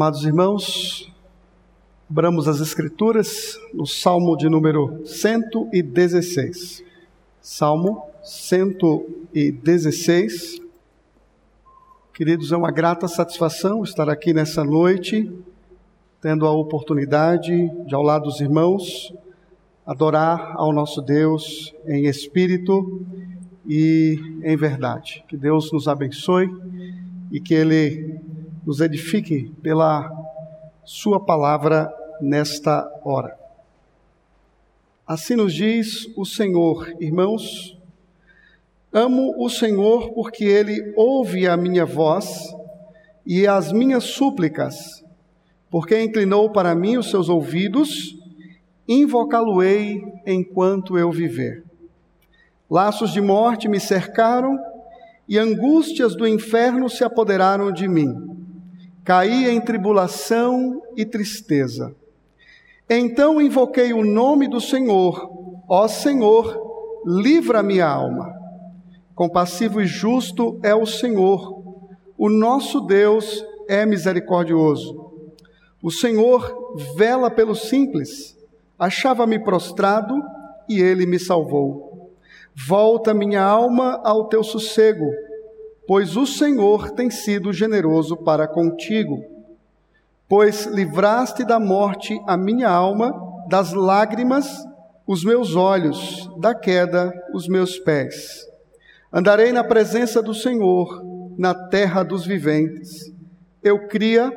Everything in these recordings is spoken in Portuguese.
Amados irmãos, abramos as Escrituras no Salmo de número 116. Salmo 116. Queridos, é uma grata satisfação estar aqui nessa noite, tendo a oportunidade de, ao lado dos irmãos, adorar ao nosso Deus em espírito e em verdade. Que Deus nos abençoe e que Ele nos edifique pela Sua palavra nesta hora. Assim nos diz o Senhor, irmãos. Amo o Senhor porque Ele ouve a minha voz e as minhas súplicas, porque inclinou para mim os seus ouvidos, invocá-lo-ei enquanto eu viver. Laços de morte me cercaram e angústias do inferno se apoderaram de mim caí em tribulação e tristeza. Então invoquei o nome do Senhor, ó Senhor, livra minha alma. Compassivo e justo é o Senhor, o nosso Deus é misericordioso. O Senhor vela pelo simples, achava-me prostrado e ele me salvou. Volta minha alma ao teu sossego pois o Senhor tem sido generoso para contigo. Pois livraste da morte a minha alma, das lágrimas os meus olhos, da queda os meus pés. Andarei na presença do Senhor, na terra dos viventes. Eu cria,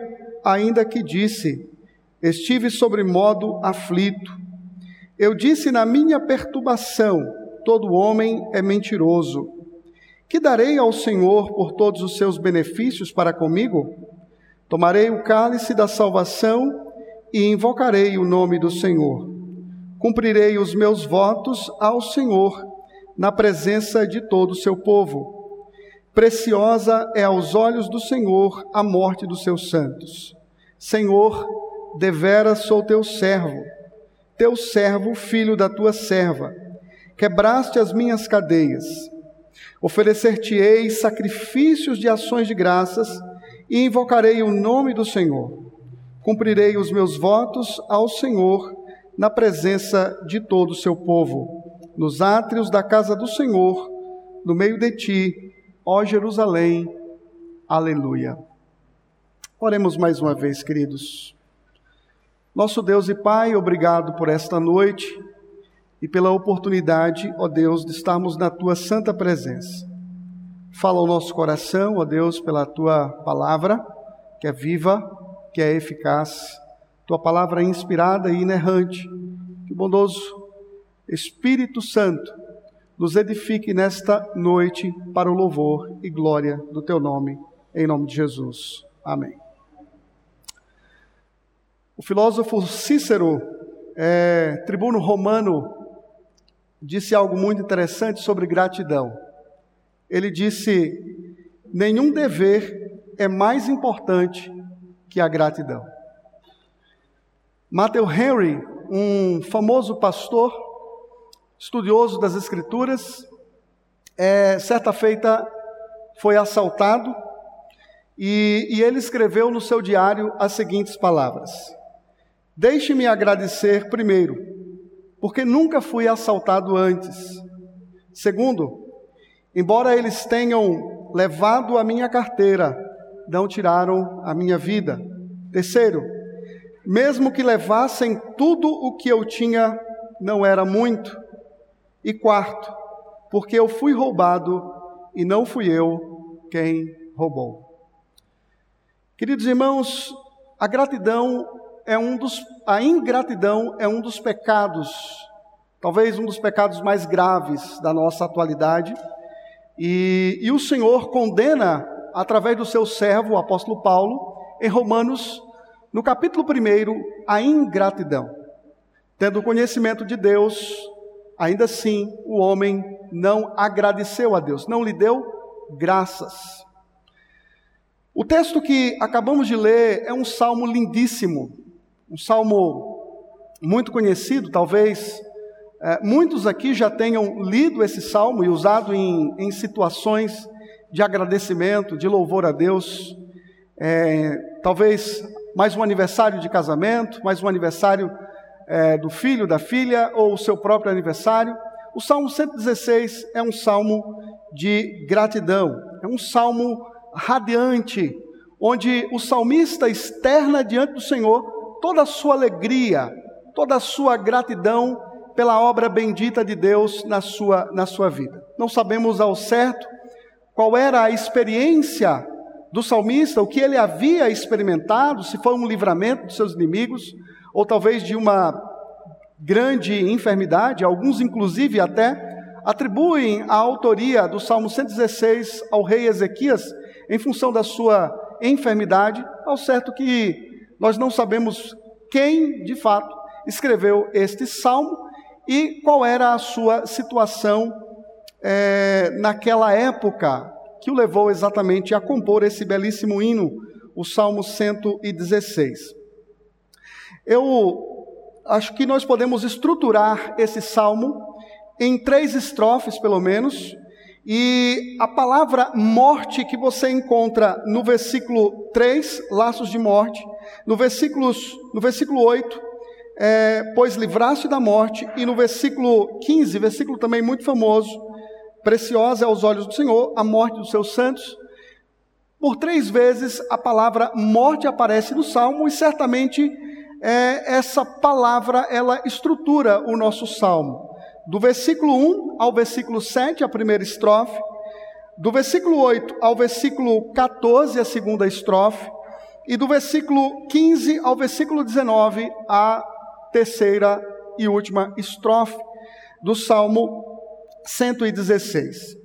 ainda que disse, estive sobre modo aflito. Eu disse na minha perturbação: todo homem é mentiroso. Que darei ao Senhor por todos os seus benefícios para comigo? Tomarei o cálice da salvação e invocarei o nome do Senhor. Cumprirei os meus votos ao Senhor na presença de todo o seu povo. Preciosa é aos olhos do Senhor a morte dos seus santos. Senhor, deveras sou teu servo, teu servo, filho da tua serva. Quebraste as minhas cadeias Oferecer-te-ei sacrifícios de ações de graças e invocarei o nome do Senhor. Cumprirei os meus votos ao Senhor na presença de todo o seu povo, nos átrios da casa do Senhor, no meio de ti, ó Jerusalém. Aleluia. Oremos mais uma vez, queridos. Nosso Deus e Pai, obrigado por esta noite e pela oportunidade, ó Deus, de estarmos na tua santa presença. Fala ao nosso coração, ó Deus, pela tua palavra, que é viva, que é eficaz, tua palavra é inspirada e inerrante. Que bondoso Espírito Santo nos edifique nesta noite para o louvor e glória do teu nome, em nome de Jesus. Amém. O filósofo Cícero, é, tribuno romano disse algo muito interessante sobre gratidão. Ele disse: nenhum dever é mais importante que a gratidão. Matthew Henry, um famoso pastor, estudioso das Escrituras, é, certa feita foi assaltado e, e ele escreveu no seu diário as seguintes palavras: Deixe-me agradecer primeiro porque nunca fui assaltado antes. Segundo, embora eles tenham levado a minha carteira, não tiraram a minha vida. Terceiro, mesmo que levassem tudo o que eu tinha, não era muito. E quarto, porque eu fui roubado e não fui eu quem roubou. Queridos irmãos, a gratidão é um dos, a ingratidão é um dos pecados, talvez um dos pecados mais graves da nossa atualidade. E, e o Senhor condena, através do seu servo, o apóstolo Paulo, em Romanos, no capítulo 1, a ingratidão. Tendo conhecimento de Deus, ainda assim o homem não agradeceu a Deus, não lhe deu graças. O texto que acabamos de ler é um salmo lindíssimo, um salmo muito conhecido, talvez é, muitos aqui já tenham lido esse salmo e usado em, em situações de agradecimento, de louvor a Deus. É, talvez mais um aniversário de casamento, mais um aniversário é, do filho, da filha, ou o seu próprio aniversário. O Salmo 116 é um salmo de gratidão, é um salmo radiante, onde o salmista externa diante do Senhor toda a sua alegria, toda a sua gratidão pela obra bendita de Deus na sua, na sua vida. Não sabemos ao certo qual era a experiência do salmista, o que ele havia experimentado, se foi um livramento dos seus inimigos, ou talvez de uma grande enfermidade, alguns inclusive até atribuem a autoria do Salmo 116 ao rei Ezequias em função da sua enfermidade, ao certo que nós não sabemos quem de fato escreveu este salmo e qual era a sua situação é, naquela época que o levou exatamente a compor esse belíssimo hino, o Salmo 116. Eu acho que nós podemos estruturar esse salmo em três estrofes, pelo menos, e a palavra morte que você encontra no versículo 3, laços de morte, no, versículos, no versículo 8, é, pois livraste da morte, e no versículo 15, versículo também muito famoso, preciosa aos olhos do Senhor, a morte dos seus santos. Por três vezes a palavra morte aparece no Salmo, e certamente é, essa palavra ela estrutura o nosso Salmo. Do versículo 1 ao versículo 7, a primeira estrofe, do versículo 8 ao versículo 14, a segunda estrofe, e do versículo 15 ao versículo 19, a terceira e última estrofe do Salmo 116.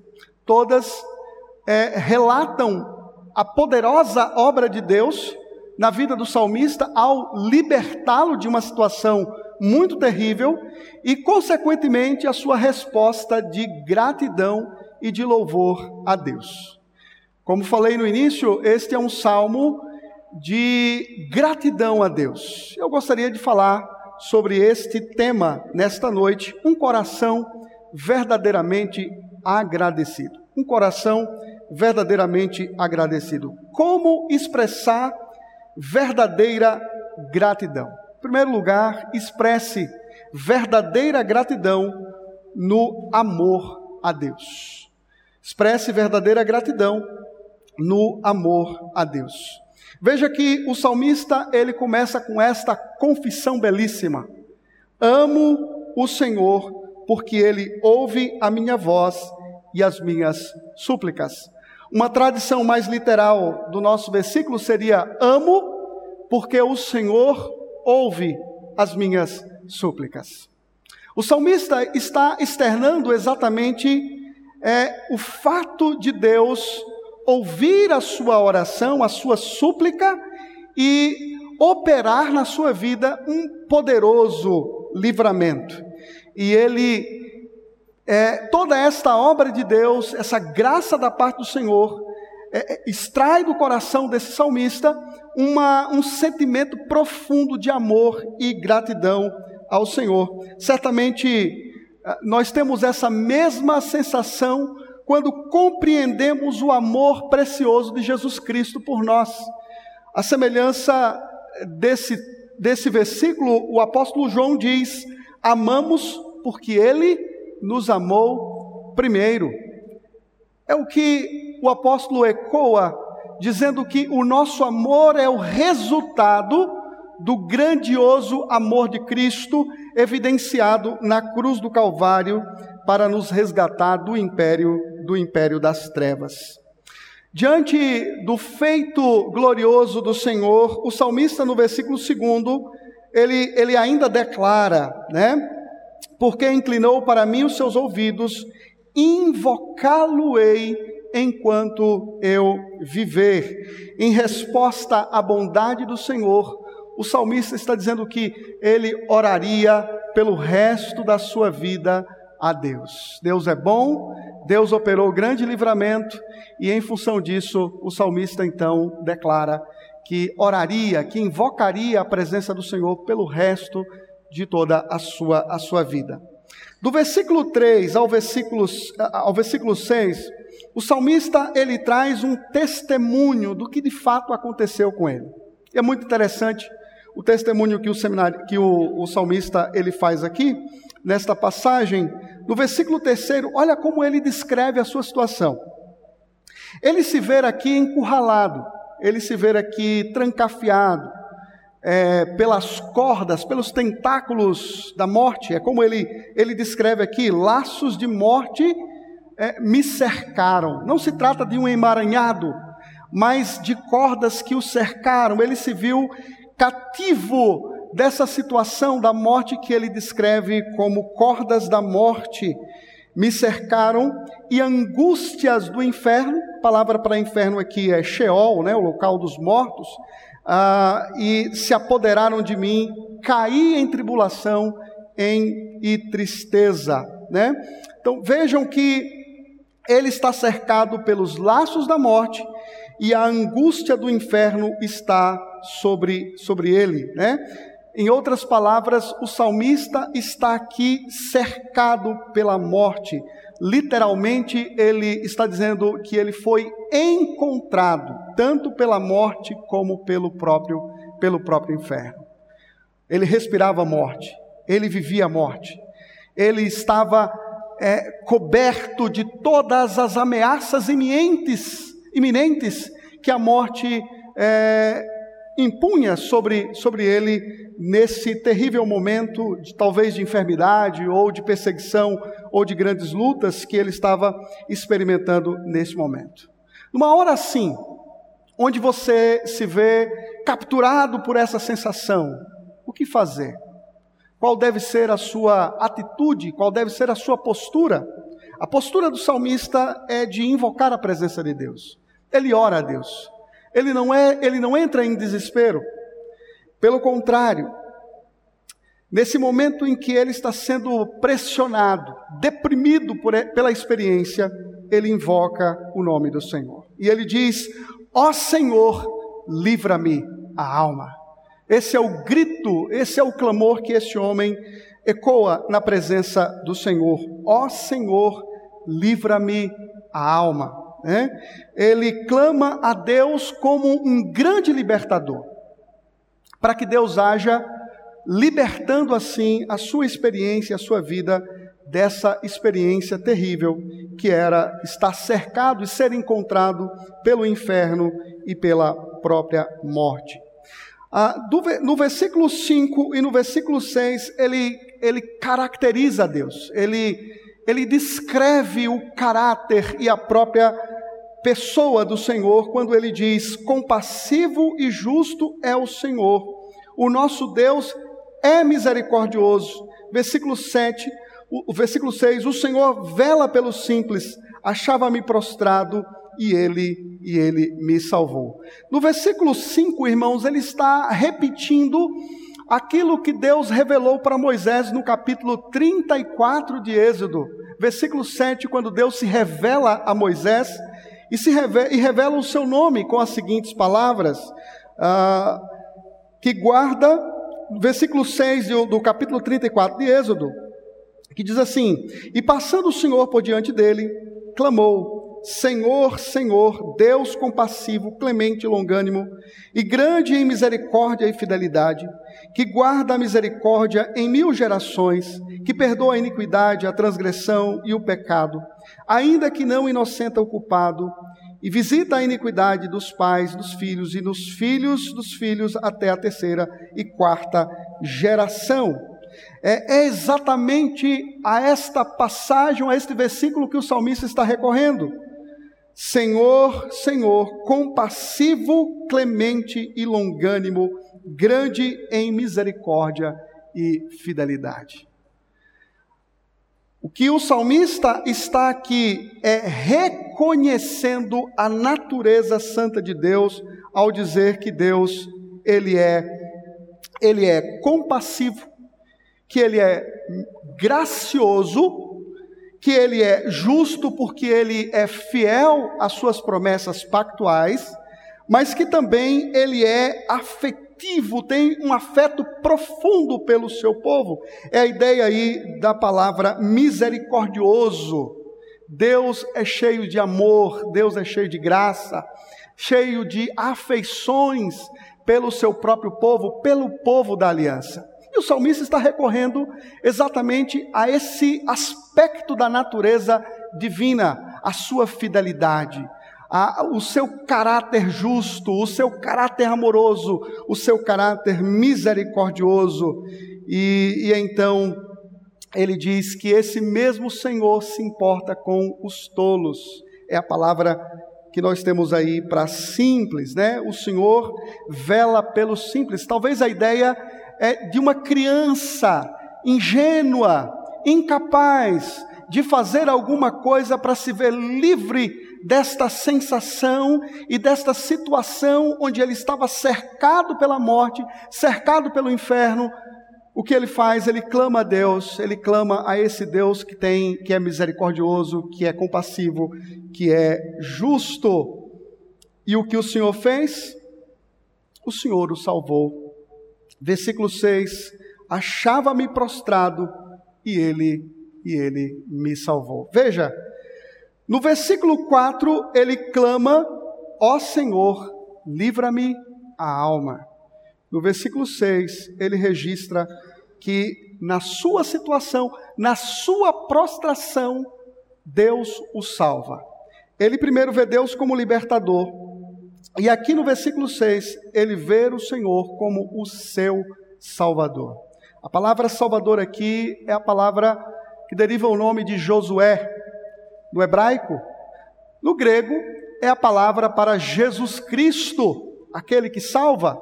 Todas é, relatam a poderosa obra de Deus na vida do salmista ao libertá-lo de uma situação muito terrível e, consequentemente, a sua resposta de gratidão e de louvor a Deus. Como falei no início, este é um salmo de gratidão a Deus. Eu gostaria de falar sobre este tema nesta noite, um coração verdadeiramente agradecido. Um coração verdadeiramente agradecido. Como expressar verdadeira gratidão? Em primeiro lugar, expresse verdadeira gratidão no amor a Deus. Expresse verdadeira gratidão no amor a Deus. Veja que o salmista, ele começa com esta confissão belíssima: Amo o Senhor, porque ele ouve a minha voz e as minhas súplicas. Uma tradição mais literal do nosso versículo seria: Amo, porque o Senhor ouve as minhas súplicas. O salmista está externando exatamente é, o fato de Deus ouvir a sua oração, a sua súplica e operar na sua vida um poderoso livramento. E ele, é, toda esta obra de Deus, essa graça da parte do Senhor, é, é, extrai do coração desse salmista uma, um sentimento profundo de amor e gratidão ao Senhor. Certamente ah, nós temos essa mesma sensação quando compreendemos o amor precioso de Jesus Cristo por nós. A semelhança desse, desse versículo, o apóstolo João diz: Amamos porque ele nos amou primeiro. É o que o apóstolo ecoa, dizendo que o nosso amor é o resultado do grandioso amor de Cristo evidenciado na cruz do Calvário para nos resgatar do império do império das trevas. Diante do feito glorioso do Senhor, o salmista no versículo 2, ele, ele ainda declara, né? Porque inclinou para mim os seus ouvidos, invocá-lo-ei enquanto eu viver. Em resposta à bondade do Senhor, o salmista está dizendo que ele oraria pelo resto da sua vida a Deus. Deus é bom, Deus operou grande livramento e, em função disso, o salmista então declara que oraria, que invocaria a presença do Senhor pelo resto de toda a sua, a sua vida. Do versículo 3 ao versículo, ao versículo 6, o salmista ele traz um testemunho do que de fato aconteceu com ele. E é muito interessante o testemunho que o seminário, que o, o salmista ele faz aqui, nesta passagem, no versículo terceiro, olha como ele descreve a sua situação. Ele se vê aqui encurralado, ele se vê aqui trancafiado, é, pelas cordas, pelos tentáculos da morte, é como ele, ele descreve aqui: laços de morte é, me cercaram. Não se trata de um emaranhado, mas de cordas que o cercaram. Ele se viu cativo dessa situação da morte que ele descreve como cordas da morte me cercaram e angústias do inferno, palavra para inferno aqui é Sheol, né, o local dos mortos, ah, e se apoderaram de mim, caí em tribulação em, e tristeza. Né? Então vejam que ele está cercado pelos laços da morte e a angústia do inferno está sobre, sobre ele. Né? Em outras palavras, o salmista está aqui cercado pela morte, literalmente ele está dizendo que ele foi encontrado tanto pela morte como pelo próprio pelo próprio inferno. Ele respirava a morte, ele vivia a morte, ele estava é, coberto de todas as ameaças iminentes, iminentes que a morte é, impunha sobre, sobre ele nesse terrível momento, de, talvez de enfermidade ou de perseguição ou de grandes lutas que ele estava experimentando nesse momento. Numa hora assim, onde você se vê capturado por essa sensação, o que fazer? Qual deve ser a sua atitude? Qual deve ser a sua postura? A postura do salmista é de invocar a presença de Deus. Ele ora a Deus. Ele não é, ele não entra em desespero. Pelo contrário, nesse momento em que ele está sendo pressionado, deprimido por, pela experiência, ele invoca o nome do Senhor. E ele diz: Ó oh Senhor, livra-me a alma. Esse é o grito, esse é o clamor que esse homem ecoa na presença do Senhor. Ó oh Senhor, livra-me a alma né? ele clama a Deus como um grande libertador, para que Deus haja libertando assim a sua experiência, a sua vida dessa experiência terrível que era estar cercado e ser encontrado pelo inferno e pela própria morte. Ah, do, no versículo 5 e no versículo 6, ele, ele caracteriza Deus, ele, ele descreve o caráter e a própria pessoa do Senhor quando ele diz: compassivo e justo é o Senhor. O nosso Deus é misericordioso. Versículo 7, o, versículo 6: O Senhor vela pelos simples, achava-me prostrado e ele e ele me salvou. No versículo 5, irmãos, ele está repetindo aquilo que Deus revelou para Moisés no capítulo 34 de Êxodo. Versículo 7, quando Deus se revela a Moisés, e, se revela, e revela o seu nome com as seguintes palavras, ah, que guarda, versículo 6 do, do capítulo 34 de Êxodo, que diz assim: E passando o Senhor por diante dele, clamou: Senhor, Senhor, Deus compassivo, clemente e longânimo, e grande em misericórdia e fidelidade, que guarda a misericórdia em mil gerações, que perdoa a iniquidade, a transgressão e o pecado ainda que não inocenta o culpado, e visita a iniquidade dos pais, dos filhos e dos filhos dos filhos até a terceira e quarta geração. É, é exatamente a esta passagem, a este versículo que o salmista está recorrendo. Senhor, Senhor, compassivo, clemente e longânimo, grande em misericórdia e fidelidade. O que o salmista está aqui é reconhecendo a natureza santa de Deus ao dizer que Deus ele é ele é compassivo, que ele é gracioso, que ele é justo porque ele é fiel às suas promessas pactuais, mas que também ele é afetivo tem um afeto profundo pelo seu povo. É a ideia aí da palavra misericordioso. Deus é cheio de amor, Deus é cheio de graça, cheio de afeições pelo seu próprio povo, pelo povo da aliança. E o salmista está recorrendo exatamente a esse aspecto da natureza divina, a sua fidelidade, a, o seu caráter justo, o seu caráter amoroso, o seu caráter misericordioso. E, e então ele diz que esse mesmo Senhor se importa com os tolos. É a palavra que nós temos aí para simples, né? O Senhor vela pelos simples. Talvez a ideia é de uma criança ingênua, incapaz de fazer alguma coisa para se ver livre desta sensação e desta situação onde ele estava cercado pela morte, cercado pelo inferno. O que ele faz? Ele clama a Deus, ele clama a esse Deus que tem, que é misericordioso, que é compassivo, que é justo. E o que o Senhor fez? O Senhor o salvou. Versículo 6: Achava-me prostrado e ele e ele me salvou. Veja, no versículo 4, ele clama: Ó Senhor, livra-me a alma. No versículo 6, ele registra que na sua situação, na sua prostração, Deus o salva. Ele primeiro vê Deus como libertador, e aqui no versículo 6, ele vê o Senhor como o seu salvador. A palavra salvador aqui é a palavra que deriva o nome de Josué, no hebraico. No grego, é a palavra para Jesus Cristo, aquele que salva.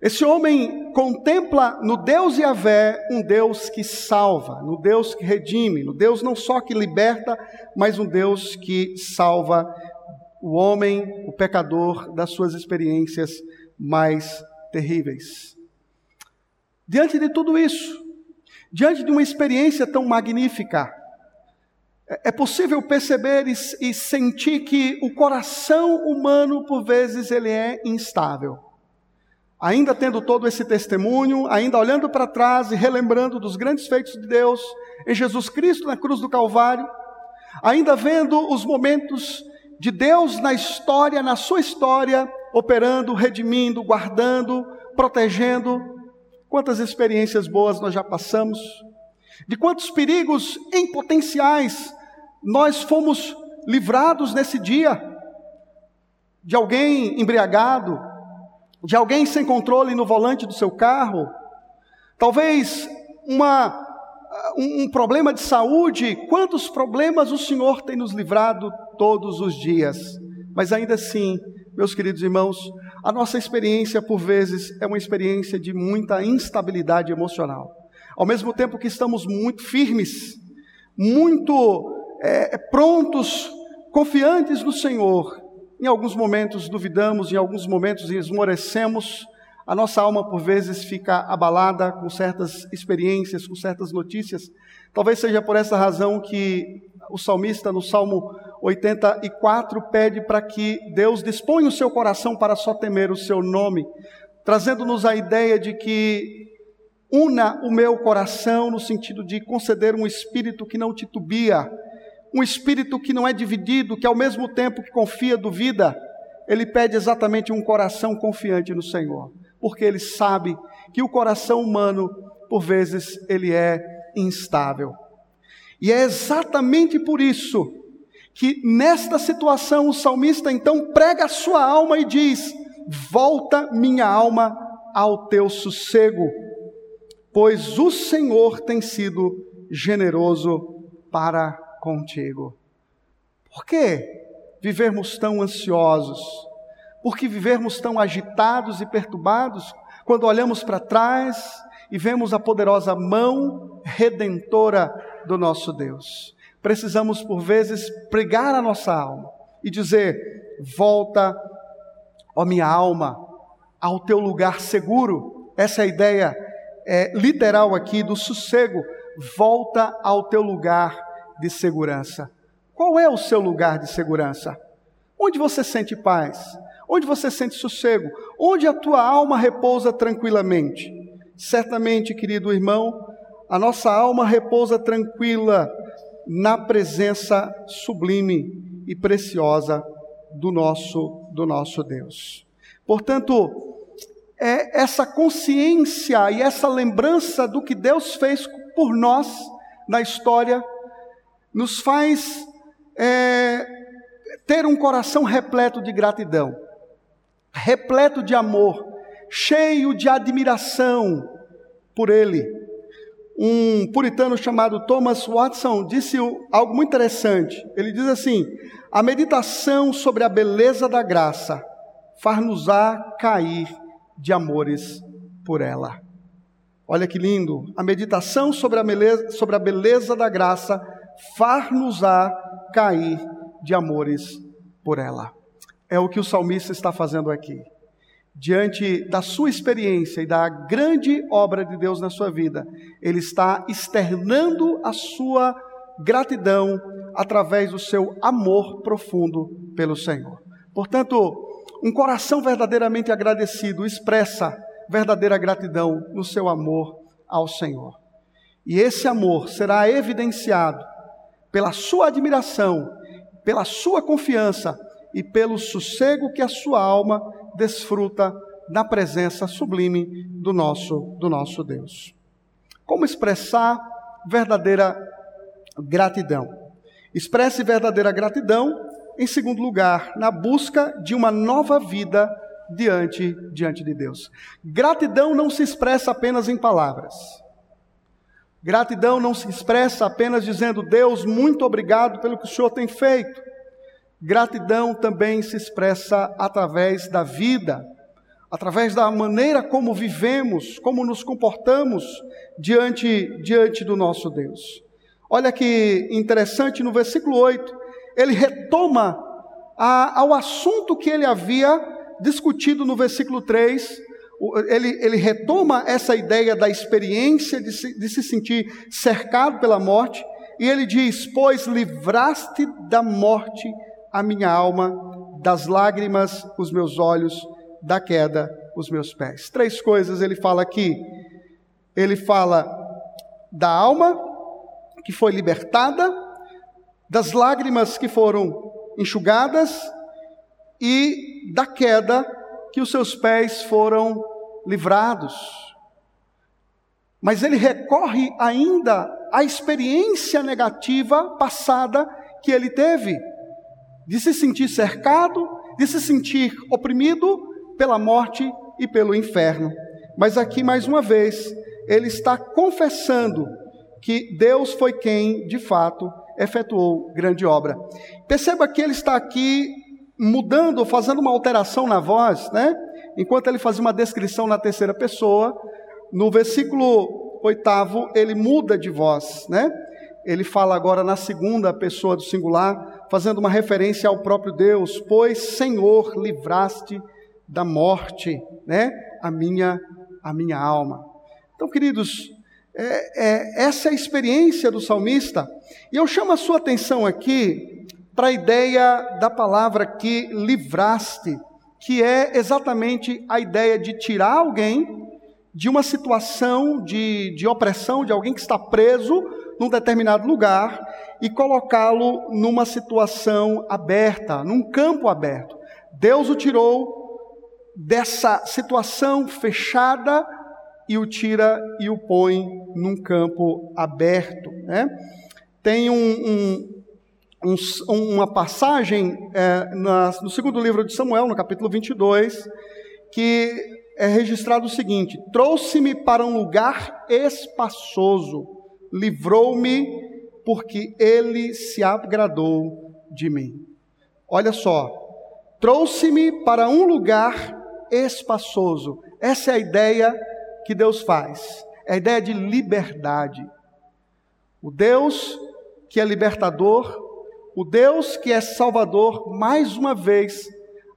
Esse homem contempla no Deus Yahvé um Deus que salva, no Deus que redime, no Deus não só que liberta, mas um Deus que salva o homem, o pecador, das suas experiências mais terríveis. Diante de tudo isso, diante de uma experiência tão magnífica, é, é possível perceber e, e sentir que o coração humano, por vezes, ele é instável. Ainda tendo todo esse testemunho, ainda olhando para trás e relembrando dos grandes feitos de Deus em Jesus Cristo na cruz do Calvário, ainda vendo os momentos de Deus na história, na sua história, operando, redimindo, guardando, protegendo. Quantas experiências boas nós já passamos, de quantos perigos em potenciais nós fomos livrados nesse dia de alguém embriagado, de alguém sem controle no volante do seu carro, talvez uma, um, um problema de saúde. Quantos problemas o Senhor tem nos livrado todos os dias? Mas ainda assim, meus queridos irmãos, a nossa experiência, por vezes, é uma experiência de muita instabilidade emocional. Ao mesmo tempo que estamos muito firmes, muito é, é, prontos, confiantes no Senhor. Em alguns momentos duvidamos, em alguns momentos esmorecemos, a nossa alma por vezes fica abalada com certas experiências, com certas notícias. Talvez seja por essa razão que o salmista no Salmo 84 pede para que Deus disponha o seu coração para só temer o seu nome, trazendo-nos a ideia de que una o meu coração no sentido de conceder um espírito que não titubia, um espírito que não é dividido, que ao mesmo tempo que confia, duvida, ele pede exatamente um coração confiante no Senhor, porque ele sabe que o coração humano, por vezes, ele é instável. E é exatamente por isso que nesta situação o salmista então prega a sua alma e diz: Volta minha alma ao teu sossego, pois o Senhor tem sido generoso para contigo. Por que vivermos tão ansiosos? Por que vivermos tão agitados e perturbados quando olhamos para trás e vemos a poderosa mão redentora do nosso Deus? Precisamos, por vezes, pregar a nossa alma e dizer: Volta, ó minha alma, ao teu lugar seguro. Essa é a ideia é, literal aqui do sossego. Volta ao teu lugar de segurança. Qual é o seu lugar de segurança? Onde você sente paz? Onde você sente sossego? Onde a tua alma repousa tranquilamente? Certamente, querido irmão, a nossa alma repousa tranquila na presença sublime e preciosa do nosso do nosso Deus. Portanto, é essa consciência e essa lembrança do que Deus fez por nós na história nos faz é, ter um coração repleto de gratidão, repleto de amor, cheio de admiração por Ele. Um puritano chamado Thomas Watson disse algo muito interessante. Ele diz assim: a meditação sobre a beleza da graça far-nos-á cair de amores por ela. Olha que lindo! A meditação sobre a beleza, sobre a beleza da graça far-nos-á cair de amores por ela. É o que o salmista está fazendo aqui. Diante da sua experiência e da grande obra de Deus na sua vida, ele está externando a sua gratidão através do seu amor profundo pelo Senhor. Portanto, um coração verdadeiramente agradecido expressa verdadeira gratidão no seu amor ao Senhor. E esse amor será evidenciado pela sua admiração, pela sua confiança e pelo sossego que a sua alma desfruta na presença sublime do nosso do nosso Deus. Como expressar verdadeira gratidão? Expresse verdadeira gratidão, em segundo lugar, na busca de uma nova vida diante diante de Deus. Gratidão não se expressa apenas em palavras. Gratidão não se expressa apenas dizendo, Deus, muito obrigado pelo que o Senhor tem feito. Gratidão também se expressa através da vida, através da maneira como vivemos, como nos comportamos diante, diante do nosso Deus. Olha que interessante, no versículo 8, ele retoma a, ao assunto que ele havia discutido no versículo 3, ele, ele retoma essa ideia da experiência de se, de se sentir cercado pela morte, e ele diz: Pois livraste da morte a minha alma, das lágrimas os meus olhos, da queda os meus pés. Três coisas ele fala aqui. Ele fala da alma que foi libertada, das lágrimas que foram enxugadas e da queda que os seus pés foram livrados. Mas ele recorre ainda à experiência negativa passada que ele teve, de se sentir cercado, de se sentir oprimido pela morte e pelo inferno. Mas aqui, mais uma vez, ele está confessando que Deus foi quem, de fato, efetuou grande obra. Perceba que ele está aqui mudando, fazendo uma alteração na voz, né? Enquanto ele fazia uma descrição na terceira pessoa, no versículo oitavo ele muda de voz, né? Ele fala agora na segunda pessoa do singular, fazendo uma referência ao próprio Deus, pois Senhor livraste da morte, né? A minha a minha alma. Então, queridos, é, é, essa é a experiência do salmista. E eu chamo a sua atenção aqui para a ideia da palavra que livraste, que é exatamente a ideia de tirar alguém de uma situação de, de opressão, de alguém que está preso num determinado lugar e colocá-lo numa situação aberta, num campo aberto. Deus o tirou dessa situação fechada e o tira e o põe num campo aberto. Né? Tem um, um, um, uma passagem é, na, no segundo livro de Samuel, no capítulo 22, que é registrado o seguinte: Trouxe-me para um lugar espaçoso, livrou-me, porque ele se agradou de mim. Olha só, trouxe-me para um lugar espaçoso. Essa é a ideia que Deus faz, é a ideia de liberdade. O Deus que é libertador, o Deus que é Salvador, mais uma vez,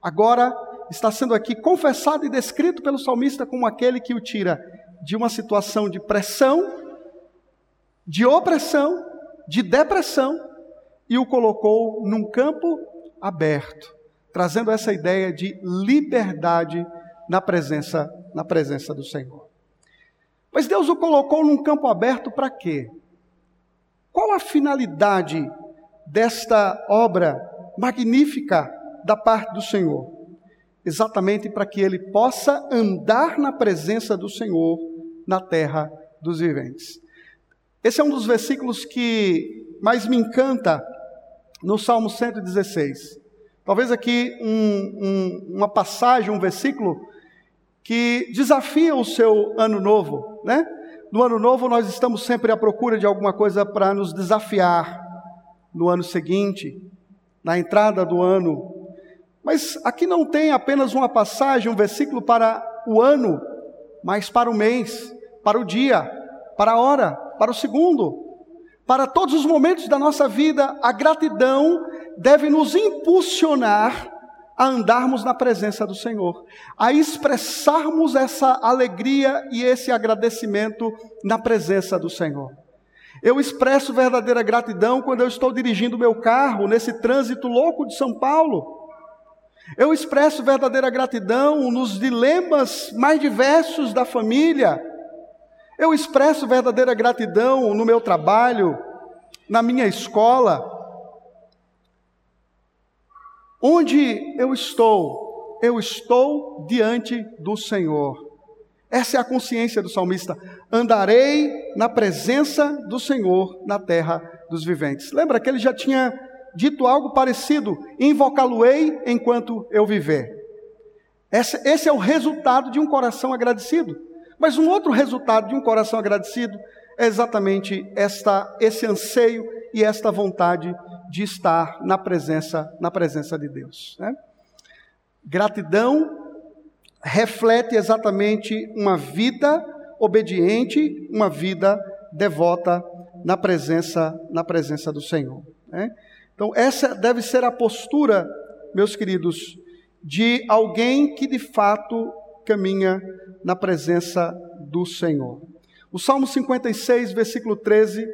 agora está sendo aqui confessado e descrito pelo salmista como aquele que o tira de uma situação de pressão, de opressão, de depressão e o colocou num campo aberto, trazendo essa ideia de liberdade na presença na presença do Senhor. Mas Deus o colocou num campo aberto para quê? Qual a finalidade desta obra magnífica da parte do Senhor. exatamente para que ele possa andar na presença do Senhor na terra dos viventes. Esse é um dos versículos que mais me encanta no Salmo 116. Talvez aqui um, um, uma passagem, um versículo que desafia o seu ano novo, né? No ano novo nós estamos sempre à procura de alguma coisa para nos desafiar no ano seguinte, na entrada do ano. Mas aqui não tem apenas uma passagem, um versículo para o ano, mas para o mês, para o dia, para a hora, para o segundo. Para todos os momentos da nossa vida, a gratidão deve nos impulsionar a andarmos na presença do Senhor, a expressarmos essa alegria e esse agradecimento na presença do Senhor. Eu expresso verdadeira gratidão quando eu estou dirigindo meu carro nesse trânsito louco de São Paulo. Eu expresso verdadeira gratidão nos dilemas mais diversos da família. Eu expresso verdadeira gratidão no meu trabalho, na minha escola. Onde eu estou? Eu estou diante do Senhor. Essa é a consciência do salmista. Andarei na presença do Senhor na terra dos viventes. Lembra que ele já tinha dito algo parecido: invocá-lo-ei enquanto eu viver. Esse, é o resultado de um coração agradecido. Mas um outro resultado de um coração agradecido é exatamente esta, esse anseio e esta vontade de estar na presença, na presença de Deus. Né? Gratidão reflete exatamente uma vida obediente, uma vida devota na presença, na presença do Senhor. Né? Então, essa deve ser a postura, meus queridos, de alguém que de fato caminha na presença do Senhor. O Salmo 56, versículo 13,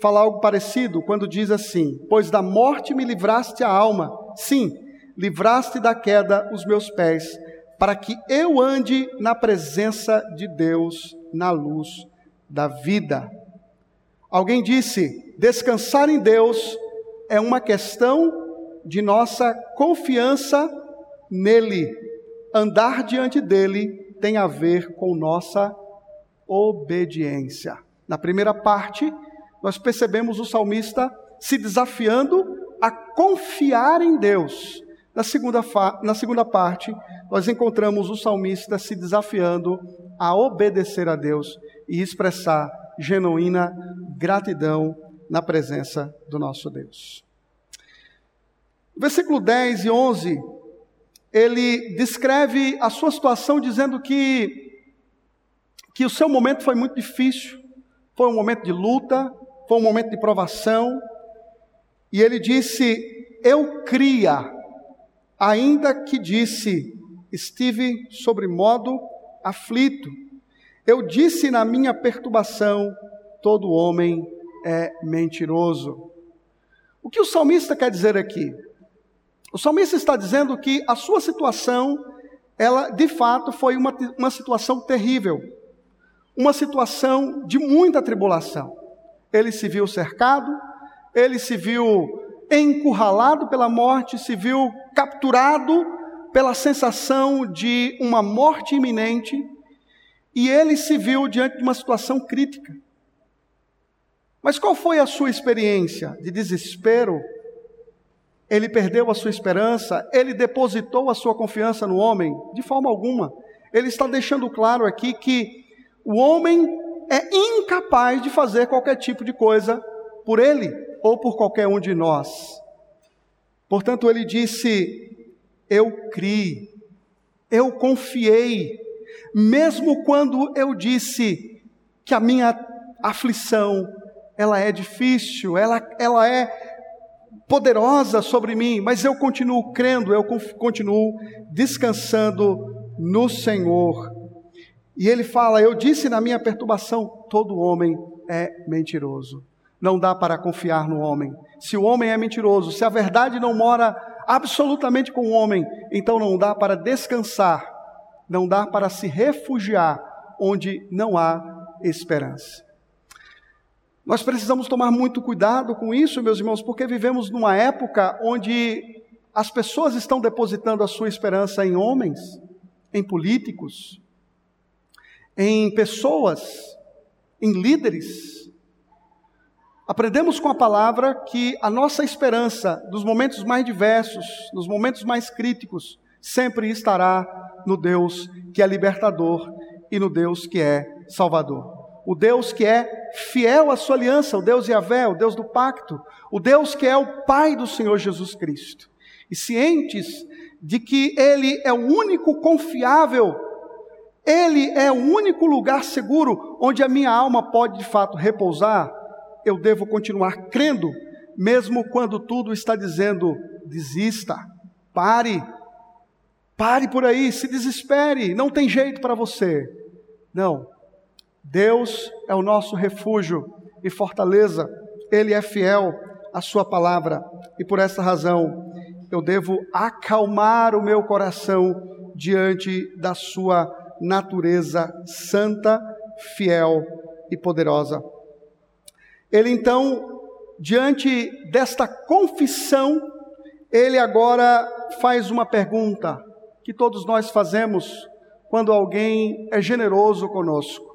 fala algo parecido, quando diz assim: Pois da morte me livraste a alma, sim, livraste da queda os meus pés, para que eu ande na presença de Deus, na luz da vida. Alguém disse: descansar em Deus é uma questão de nossa confiança nele. Andar diante dele tem a ver com nossa obediência. Na primeira parte, nós percebemos o salmista se desafiando a confiar em Deus. Na segunda, na segunda parte, nós encontramos o salmista se desafiando a obedecer a Deus e expressar genuína gratidão na presença do nosso Deus. Versículo 10 e 11, ele descreve a sua situação dizendo que, que o seu momento foi muito difícil, foi um momento de luta, foi um momento de provação, e ele disse: Eu cria, ainda que disse, estive sobre modo aflito. Eu disse na minha perturbação: todo homem é mentiroso. O que o salmista quer dizer aqui? O salmista está dizendo que a sua situação, ela de fato foi uma, uma situação terrível, uma situação de muita tribulação. Ele se viu cercado, ele se viu encurralado pela morte, se viu capturado pela sensação de uma morte iminente, e ele se viu diante de uma situação crítica. Mas qual foi a sua experiência de desespero? Ele perdeu a sua esperança? Ele depositou a sua confiança no homem? De forma alguma. Ele está deixando claro aqui que o homem é incapaz de fazer qualquer tipo de coisa por ele ou por qualquer um de nós. Portanto, ele disse: Eu criei, eu confiei, mesmo quando eu disse que a minha aflição, ela é difícil, ela, ela é poderosa sobre mim, mas eu continuo crendo, eu continuo descansando no Senhor. E ele fala: Eu disse na minha perturbação: todo homem é mentiroso. Não dá para confiar no homem. Se o homem é mentiroso, se a verdade não mora absolutamente com o homem, então não dá para descansar, não dá para se refugiar onde não há esperança. Nós precisamos tomar muito cuidado com isso, meus irmãos, porque vivemos numa época onde as pessoas estão depositando a sua esperança em homens, em políticos, em pessoas, em líderes. Aprendemos com a palavra que a nossa esperança, nos momentos mais diversos, nos momentos mais críticos, sempre estará no Deus que é libertador e no Deus que é salvador. O Deus que é fiel à sua aliança, o Deus Yahvé, o Deus do pacto, o Deus que é o Pai do Senhor Jesus Cristo. E cientes de que Ele é o único confiável, Ele é o único lugar seguro onde a minha alma pode de fato repousar, eu devo continuar crendo, mesmo quando tudo está dizendo: desista, pare, pare por aí, se desespere, não tem jeito para você. Não, Deus é o nosso refúgio e fortaleza, Ele é fiel à Sua palavra, e por essa razão eu devo acalmar o meu coração diante da Sua natureza santa, fiel e poderosa. Ele então, diante desta confissão, ele agora faz uma pergunta que todos nós fazemos quando alguém é generoso conosco.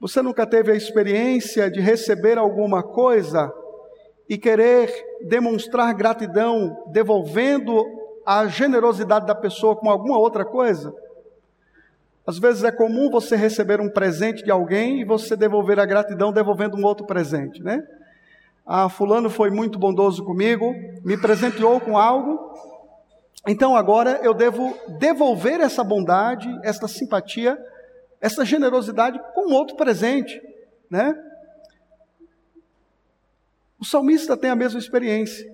Você nunca teve a experiência de receber alguma coisa e querer demonstrar gratidão devolvendo a generosidade da pessoa com alguma outra coisa? Às vezes é comum você receber um presente de alguém e você devolver a gratidão devolvendo um outro presente, né? Ah, fulano foi muito bondoso comigo, me presenteou com algo, então agora eu devo devolver essa bondade, essa simpatia, essa generosidade com outro presente, né? O salmista tem a mesma experiência,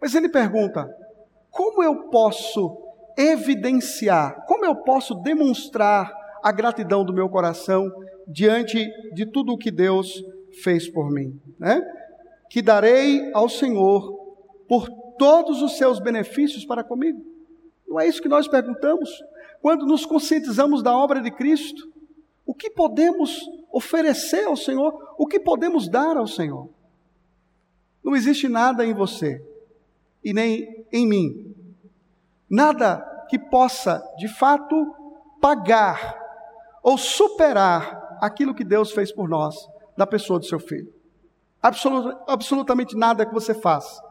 mas ele pergunta: como eu posso evidenciar, como eu posso demonstrar a gratidão do meu coração diante de tudo o que Deus fez por mim, né? Que darei ao Senhor por todos os seus benefícios para comigo. Não é isso que nós perguntamos? Quando nos conscientizamos da obra de Cristo, o que podemos oferecer ao Senhor? O que podemos dar ao Senhor? Não existe nada em você e nem em mim Nada que possa, de fato, pagar ou superar aquilo que Deus fez por nós na pessoa do seu filho. Absolut, absolutamente nada que você faça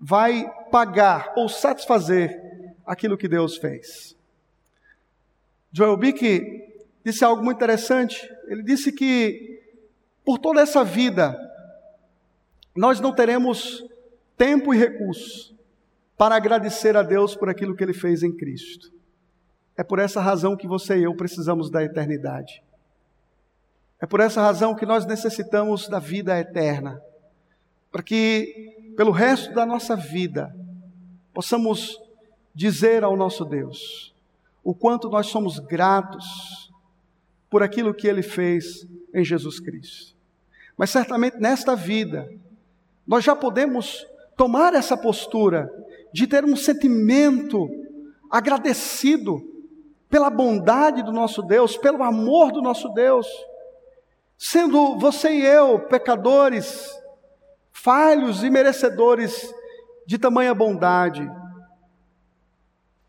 vai pagar ou satisfazer aquilo que Deus fez. Joel Bick disse algo muito interessante. Ele disse que por toda essa vida nós não teremos tempo e recursos para agradecer a Deus por aquilo que Ele fez em Cristo. É por essa razão que você e eu precisamos da eternidade. É por essa razão que nós necessitamos da vida eterna. Para que, pelo resto da nossa vida, possamos dizer ao nosso Deus o quanto nós somos gratos por aquilo que Ele fez em Jesus Cristo. Mas certamente nesta vida, nós já podemos tomar essa postura de ter um sentimento agradecido pela bondade do nosso Deus, pelo amor do nosso Deus. Sendo você e eu pecadores, falhos e merecedores de tamanha bondade,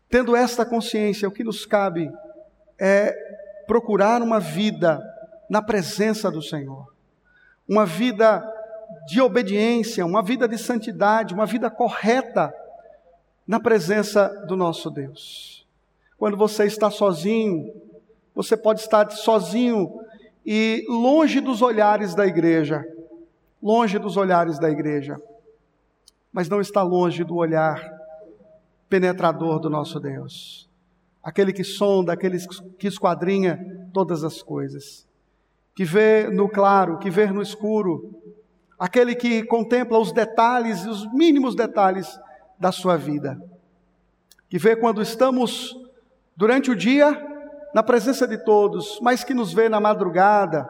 tendo esta consciência, o que nos cabe é procurar uma vida na presença do Senhor, uma vida de obediência, uma vida de santidade, uma vida correta na presença do nosso Deus. Quando você está sozinho, você pode estar sozinho e longe dos olhares da igreja, longe dos olhares da igreja, mas não está longe do olhar penetrador do nosso Deus, aquele que sonda, aquele que esquadrinha todas as coisas, que vê no claro, que vê no escuro, aquele que contempla os detalhes, os mínimos detalhes da sua vida. Que vê quando estamos durante o dia na presença de todos, mas que nos vê na madrugada,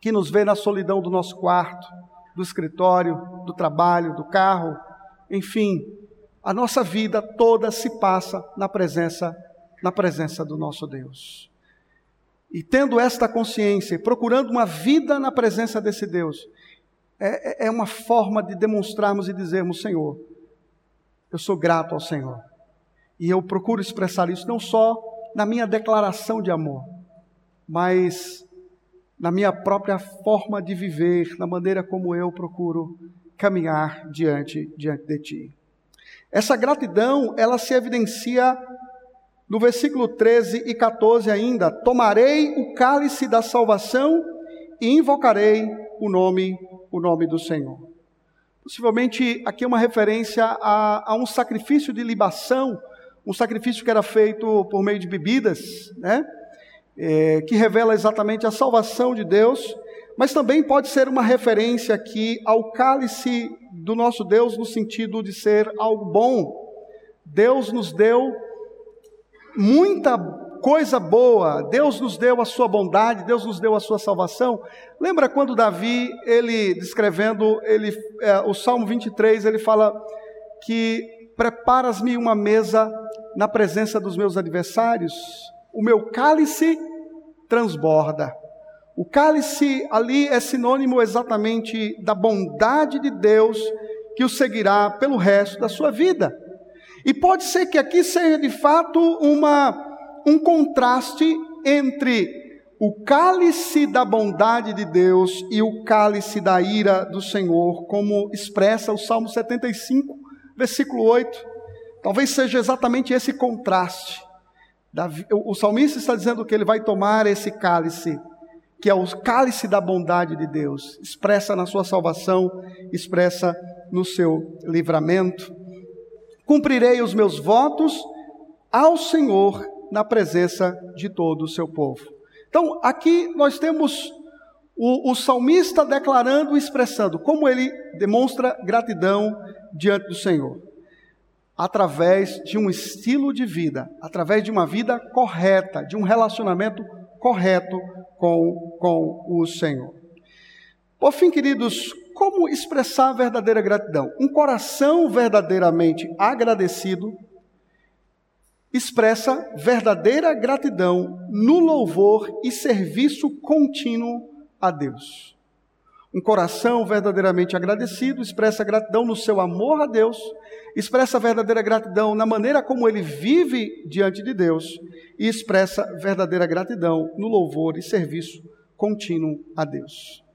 que nos vê na solidão do nosso quarto, do escritório, do trabalho, do carro, enfim, a nossa vida toda se passa na presença na presença do nosso Deus. E tendo esta consciência e procurando uma vida na presença desse Deus, é, é, é uma forma de demonstrarmos e dizermos: Senhor, Eu sou grato ao Senhor. E eu procuro expressar isso não só na minha declaração de amor, mas na minha própria forma de viver, na maneira como eu procuro caminhar diante, diante de Ti. Essa gratidão, ela se evidencia no versículo 13 e 14 ainda: Tomarei o cálice da salvação e invocarei o nome, o nome do Senhor. Possivelmente aqui é uma referência a, a um sacrifício de libação, um sacrifício que era feito por meio de bebidas, né? É, que revela exatamente a salvação de Deus, mas também pode ser uma referência aqui ao cálice do nosso Deus no sentido de ser algo bom. Deus nos deu muita coisa boa, Deus nos deu a sua bondade, Deus nos deu a sua salvação. Lembra quando Davi, ele descrevendo, ele, é, o Salmo 23, ele fala que preparas-me uma mesa na presença dos meus adversários, o meu cálice transborda. O cálice ali é sinônimo exatamente da bondade de Deus que o seguirá pelo resto da sua vida. E pode ser que aqui seja de fato uma, um contraste entre o cálice da bondade de Deus e o cálice da ira do Senhor, como expressa o Salmo 75, versículo 8. Talvez seja exatamente esse contraste. O salmista está dizendo que ele vai tomar esse cálice que é o cálice da bondade de Deus, expressa na sua salvação, expressa no seu livramento. Cumprirei os meus votos ao Senhor na presença de todo o seu povo. Então, aqui nós temos o, o salmista declarando e expressando como ele demonstra gratidão diante do Senhor. Através de um estilo de vida, através de uma vida correta, de um relacionamento correto com, com o Senhor. Por fim, queridos, como expressar a verdadeira gratidão? Um coração verdadeiramente agradecido expressa verdadeira gratidão no louvor e serviço contínuo a Deus. Um coração verdadeiramente agradecido expressa gratidão no seu amor a Deus, expressa verdadeira gratidão na maneira como ele vive diante de Deus e expressa verdadeira gratidão no louvor e serviço contínuo a Deus.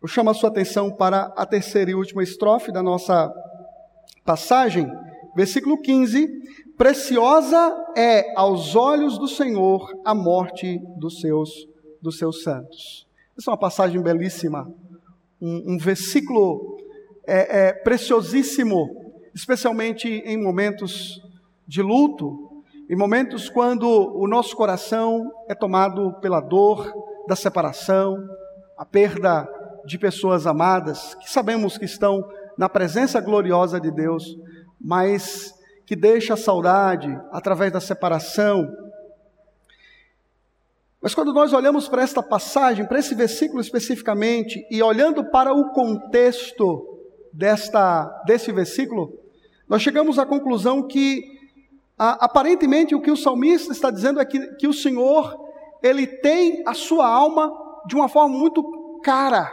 Eu chamo a sua atenção para a terceira e última estrofe da nossa passagem, versículo 15. Preciosa é aos olhos do Senhor a morte dos seus, dos seus santos. Essa é uma passagem belíssima, um, um versículo é, é, preciosíssimo, especialmente em momentos de luto, em momentos quando o nosso coração é tomado pela dor da separação, a perda de pessoas amadas, que sabemos que estão na presença gloriosa de Deus, mas que deixa a saudade através da separação, mas quando nós olhamos para esta passagem, para esse versículo especificamente, e olhando para o contexto desta, desse versículo, nós chegamos à conclusão que, a, aparentemente, o que o salmista está dizendo é que, que o Senhor, ele tem a sua alma de uma forma muito cara.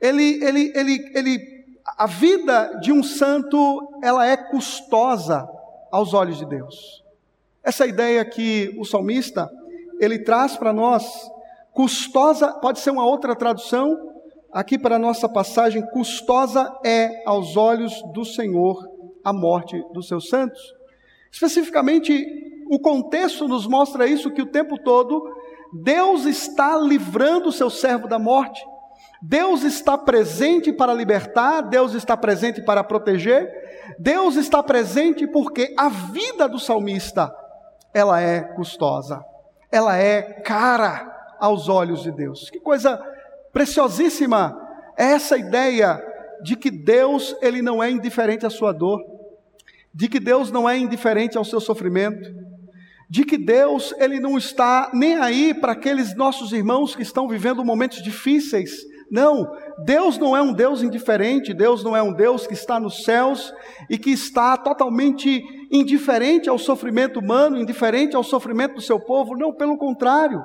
Ele, ele, ele, ele, a vida de um santo, ela é custosa aos olhos de Deus. Essa ideia que o salmista ele traz para nós custosa, pode ser uma outra tradução, aqui para a nossa passagem, custosa é aos olhos do Senhor a morte dos seus santos. Especificamente, o contexto nos mostra isso que o tempo todo Deus está livrando o seu servo da morte. Deus está presente para libertar, Deus está presente para proteger, Deus está presente porque a vida do salmista ela é custosa ela é cara aos olhos de Deus. Que coisa preciosíssima é essa ideia de que Deus ele não é indiferente à sua dor, de que Deus não é indiferente ao seu sofrimento, de que Deus ele não está nem aí para aqueles nossos irmãos que estão vivendo momentos difíceis. Não, Deus não é um Deus indiferente, Deus não é um Deus que está nos céus e que está totalmente indiferente ao sofrimento humano, indiferente ao sofrimento do seu povo. Não, pelo contrário.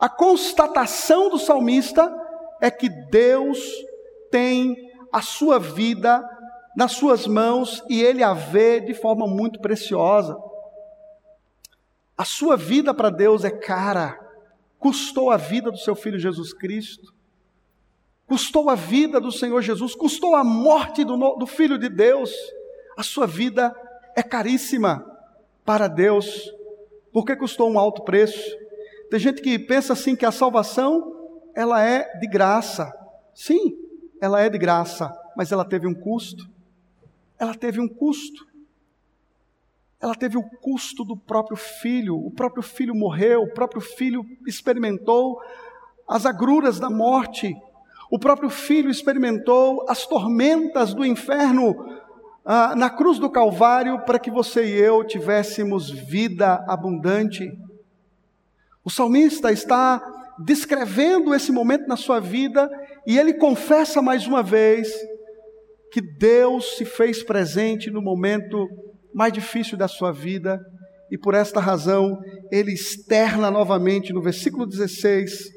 A constatação do salmista é que Deus tem a sua vida nas suas mãos e ele a vê de forma muito preciosa. A sua vida para Deus é cara, custou a vida do seu filho Jesus Cristo, custou a vida do Senhor Jesus, custou a morte do, do Filho de Deus. A sua vida é caríssima para Deus, porque custou um alto preço. Tem gente que pensa assim que a salvação ela é de graça. Sim, ela é de graça, mas ela teve um custo. Ela teve um custo. Ela teve o custo do próprio filho. O próprio filho morreu, o próprio filho experimentou as agruras da morte. O próprio filho experimentou as tormentas do inferno ah, na cruz do Calvário para que você e eu tivéssemos vida abundante. O salmista está descrevendo esse momento na sua vida e ele confessa mais uma vez que Deus se fez presente no momento mais difícil da sua vida e por esta razão ele externa novamente no versículo 16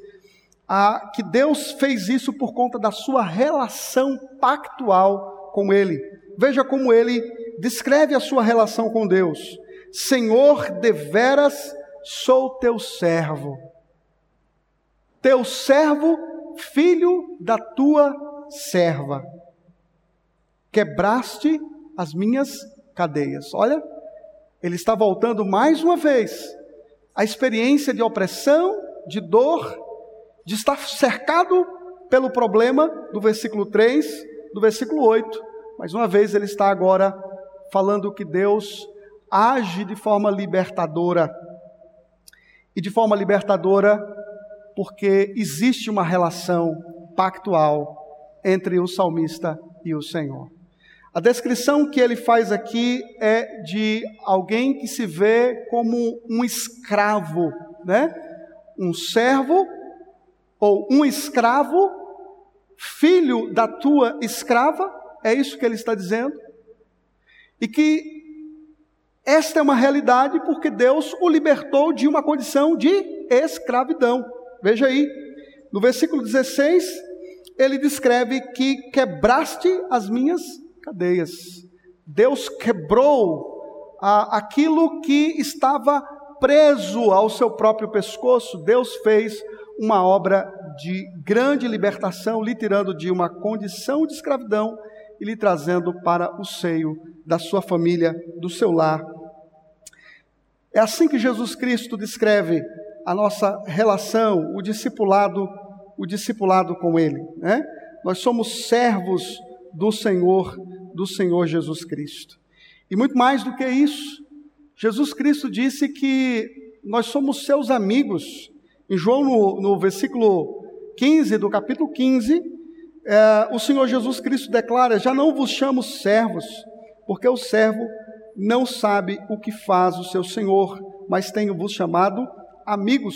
que Deus fez isso por conta da sua relação pactual com ele. Veja como ele descreve a sua relação com Deus: Senhor, deveras sou teu servo, teu servo, filho da tua serva. Quebraste as minhas cadeias. Olha, ele está voltando mais uma vez à experiência de opressão, de dor, de estar cercado pelo problema do versículo 3, do versículo 8. Mais uma vez ele está agora falando que Deus age de forma libertadora. E de forma libertadora porque existe uma relação pactual entre o salmista e o Senhor. A descrição que ele faz aqui é de alguém que se vê como um escravo, né? Um servo ou um escravo, filho da tua escrava, é isso que ele está dizendo. E que esta é uma realidade porque Deus o libertou de uma condição de escravidão. Veja aí, no versículo 16, ele descreve que quebraste as minhas cadeias. Deus quebrou a, aquilo que estava preso ao seu próprio pescoço. Deus fez uma obra de grande libertação, lhe tirando de uma condição de escravidão e lhe trazendo para o seio da sua família, do seu lar. É assim que Jesus Cristo descreve a nossa relação, o discipulado, o discipulado com Ele. Né? Nós somos servos do Senhor, do Senhor Jesus Cristo. E muito mais do que isso, Jesus Cristo disse que nós somos seus amigos. Em João, no, no versículo 15 do capítulo 15, é, o Senhor Jesus Cristo declara: Já não vos chamo servos, porque o servo não sabe o que faz o seu Senhor, mas tenho-vos chamado amigos,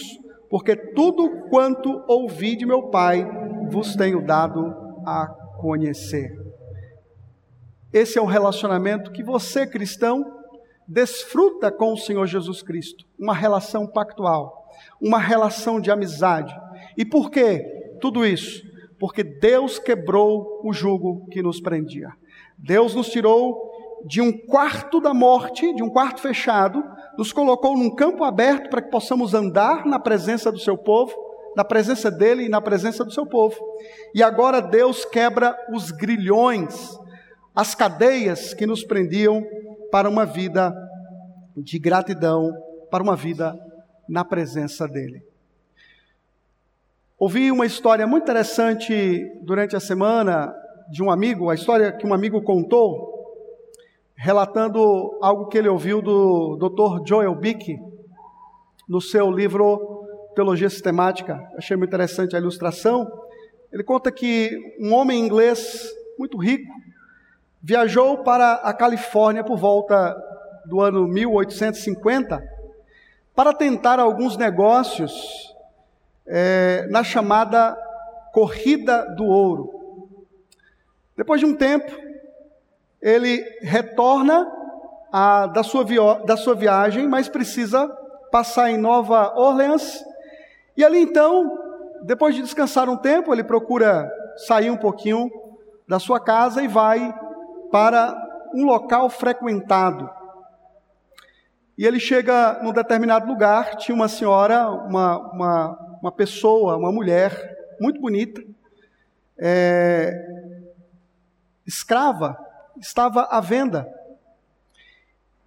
porque tudo quanto ouvi de meu Pai vos tenho dado a conhecer. Esse é o relacionamento que você, cristão, desfruta com o Senhor Jesus Cristo, uma relação pactual, uma relação de amizade. E por que tudo isso? porque Deus quebrou o jugo que nos prendia. Deus nos tirou de um quarto da morte, de um quarto fechado, nos colocou num campo aberto para que possamos andar na presença do seu povo, na presença dele e na presença do seu povo. E agora Deus quebra os grilhões, as cadeias que nos prendiam para uma vida de gratidão, para uma vida na presença dele. Ouvi uma história muito interessante durante a semana de um amigo, a história que um amigo contou, relatando algo que ele ouviu do Dr. Joel Bick no seu livro Teologia Sistemática. Achei muito interessante a ilustração. Ele conta que um homem inglês muito rico viajou para a Califórnia por volta do ano 1850 para tentar alguns negócios é, na chamada Corrida do Ouro. Depois de um tempo, ele retorna a, da, sua da sua viagem, mas precisa passar em Nova Orleans. E ali então, depois de descansar um tempo, ele procura sair um pouquinho da sua casa e vai para um local frequentado. E ele chega num determinado lugar, tinha uma senhora, uma, uma, uma pessoa, uma mulher muito bonita, é, escrava, estava à venda.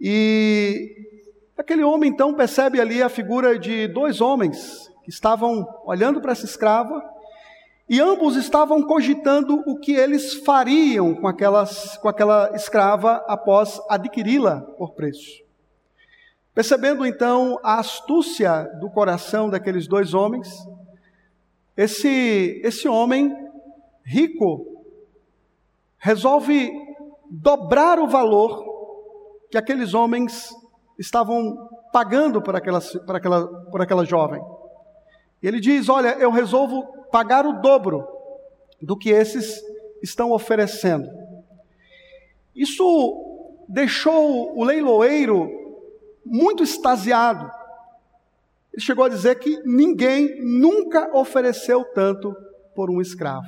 E aquele homem então percebe ali a figura de dois homens que estavam olhando para essa escrava e ambos estavam cogitando o que eles fariam com, aquelas, com aquela escrava após adquiri-la por preço. Percebendo então a astúcia do coração daqueles dois homens, esse, esse homem rico resolve dobrar o valor que aqueles homens estavam pagando por aquela, por aquela, por aquela jovem. Ele diz: Olha, eu resolvo pagar o dobro do que esses estão oferecendo. Isso deixou o leiloeiro muito extasiado. Ele chegou a dizer que ninguém nunca ofereceu tanto por um escravo.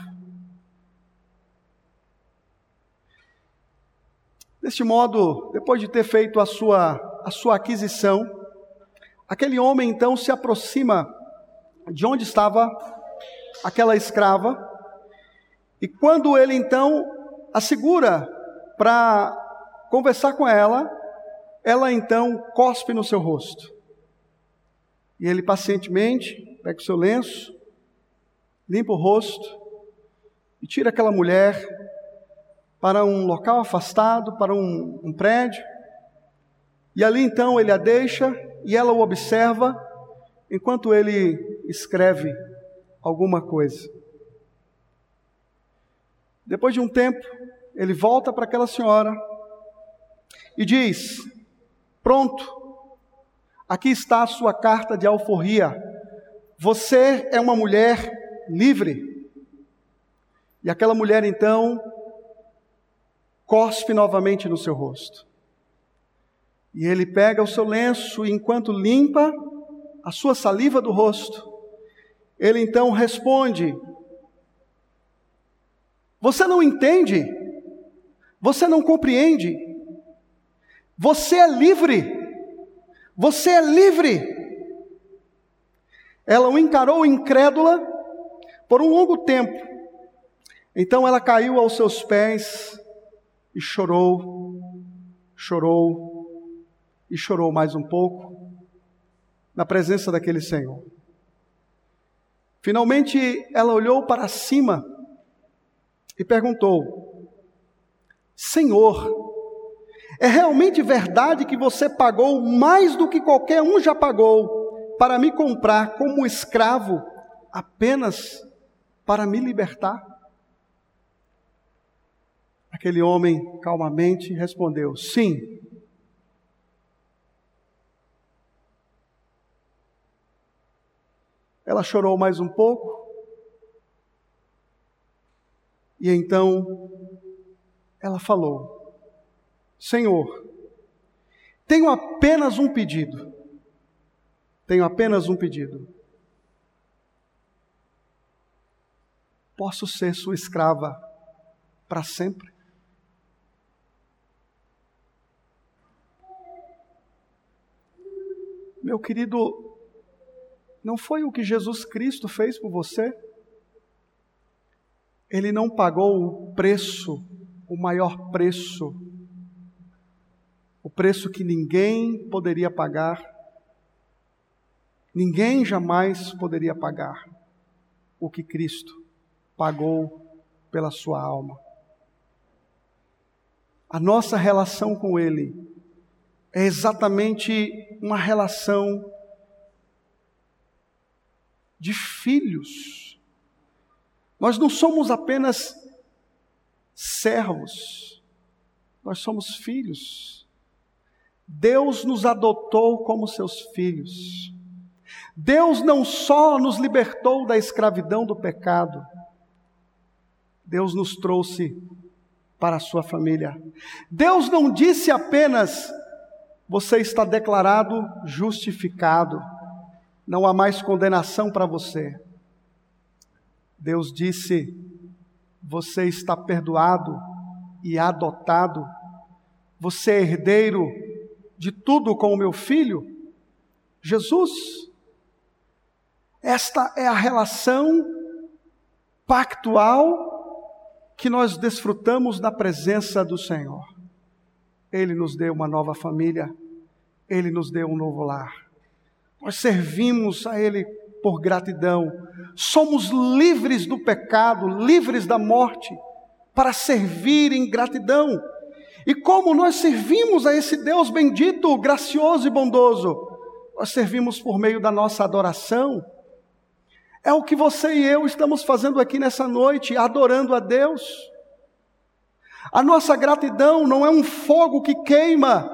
Deste modo, depois de ter feito a sua, a sua aquisição, aquele homem então se aproxima de onde estava aquela escrava, e quando ele então a segura para conversar com ela, ela então cospe no seu rosto. E ele pacientemente pega o seu lenço, limpa o rosto e tira aquela mulher para um local afastado, para um, um prédio. E ali então ele a deixa e ela o observa enquanto ele escreve alguma coisa. Depois de um tempo, ele volta para aquela senhora e diz: Pronto, aqui está a sua carta de alforria. Você é uma mulher livre. E aquela mulher então cospe novamente no seu rosto. E ele pega o seu lenço e enquanto limpa a sua saliva do rosto, ele então responde: Você não entende? Você não compreende? Você é livre. Você é livre. Ela o encarou incrédula por um longo tempo. Então ela caiu aos seus pés e chorou, chorou e chorou mais um pouco na presença daquele Senhor. Finalmente ela olhou para cima e perguntou: Senhor, é realmente verdade que você pagou mais do que qualquer um já pagou para me comprar como escravo apenas para me libertar? Aquele homem calmamente respondeu: Sim. Ela chorou mais um pouco. E então ela falou: Senhor, tenho apenas um pedido. Tenho apenas um pedido. Posso ser sua escrava para sempre? Meu querido, não foi o que Jesus Cristo fez por você? Ele não pagou o preço, o maior preço, o preço que ninguém poderia pagar, ninguém jamais poderia pagar o que Cristo pagou pela sua alma. A nossa relação com Ele é exatamente uma relação de filhos. Nós não somos apenas servos, nós somos filhos. Deus nos adotou como seus filhos. Deus não só nos libertou da escravidão do pecado, Deus nos trouxe para a sua família. Deus não disse apenas: você está declarado justificado não há mais condenação para você. Deus disse: Você está perdoado e adotado, você é herdeiro de tudo com o meu filho, Jesus. Esta é a relação pactual que nós desfrutamos na presença do Senhor. Ele nos deu uma nova família, ele nos deu um novo lar. Nós servimos a Ele por gratidão. Somos livres do pecado, livres da morte, para servir em gratidão. E como nós servimos a esse Deus bendito, gracioso e bondoso? Nós servimos por meio da nossa adoração. É o que você e eu estamos fazendo aqui nessa noite, adorando a Deus. A nossa gratidão não é um fogo que queima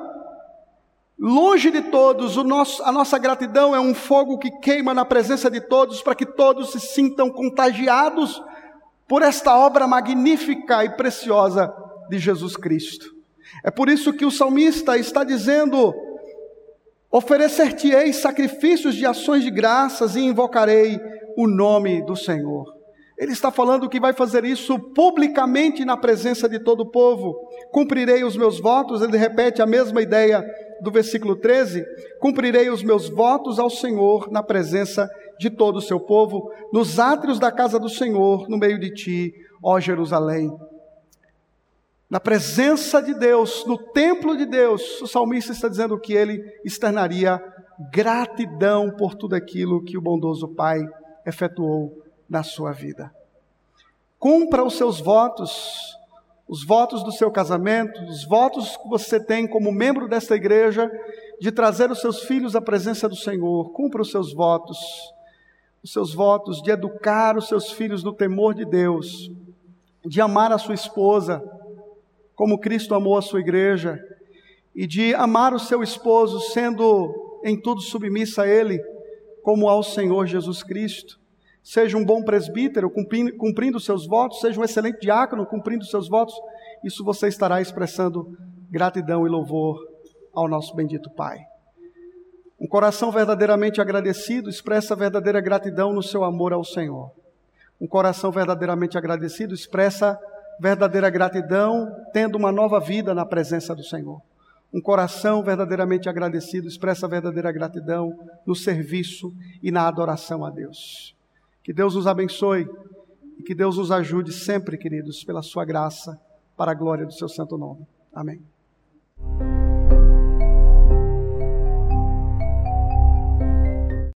longe de todos, nosso, a nossa gratidão é um fogo que queima na presença de todos, para que todos se sintam contagiados por esta obra magnífica e preciosa de Jesus Cristo. É por isso que o salmista está dizendo: Oferecer-te-ei sacrifícios de ações de graças e invocarei o nome do Senhor. Ele está falando que vai fazer isso publicamente na presença de todo o povo. Cumprirei os meus votos, ele repete a mesma ideia do versículo 13: Cumprirei os meus votos ao Senhor na presença de todo o seu povo, nos átrios da casa do Senhor, no meio de ti, ó Jerusalém na presença de Deus, no templo de Deus, o salmista está dizendo que ele externaria gratidão por tudo aquilo que o bondoso Pai efetuou na sua vida. Cumpra os seus votos, os votos do seu casamento, os votos que você tem como membro desta igreja, de trazer os seus filhos à presença do Senhor. Cumpra os seus votos, os seus votos de educar os seus filhos no temor de Deus, de amar a sua esposa como Cristo amou a sua igreja, e de amar o seu esposo, sendo em tudo submissa a ele, como ao Senhor Jesus Cristo. Seja um bom presbítero, cumprindo, seus votos, seja um excelente diácono, cumprindo seus votos, isso você estará expressando gratidão e louvor ao nosso bendito Pai. Um coração verdadeiramente agradecido expressa verdadeira gratidão no seu amor ao Senhor. Um coração verdadeiramente agradecido expressa verdadeira gratidão, tendo uma nova vida na presença do Senhor. Um coração verdadeiramente agradecido expressa verdadeira gratidão no serviço e na adoração a Deus. Que Deus nos abençoe e que Deus nos ajude sempre, queridos, pela sua graça, para a glória do seu santo nome. Amém.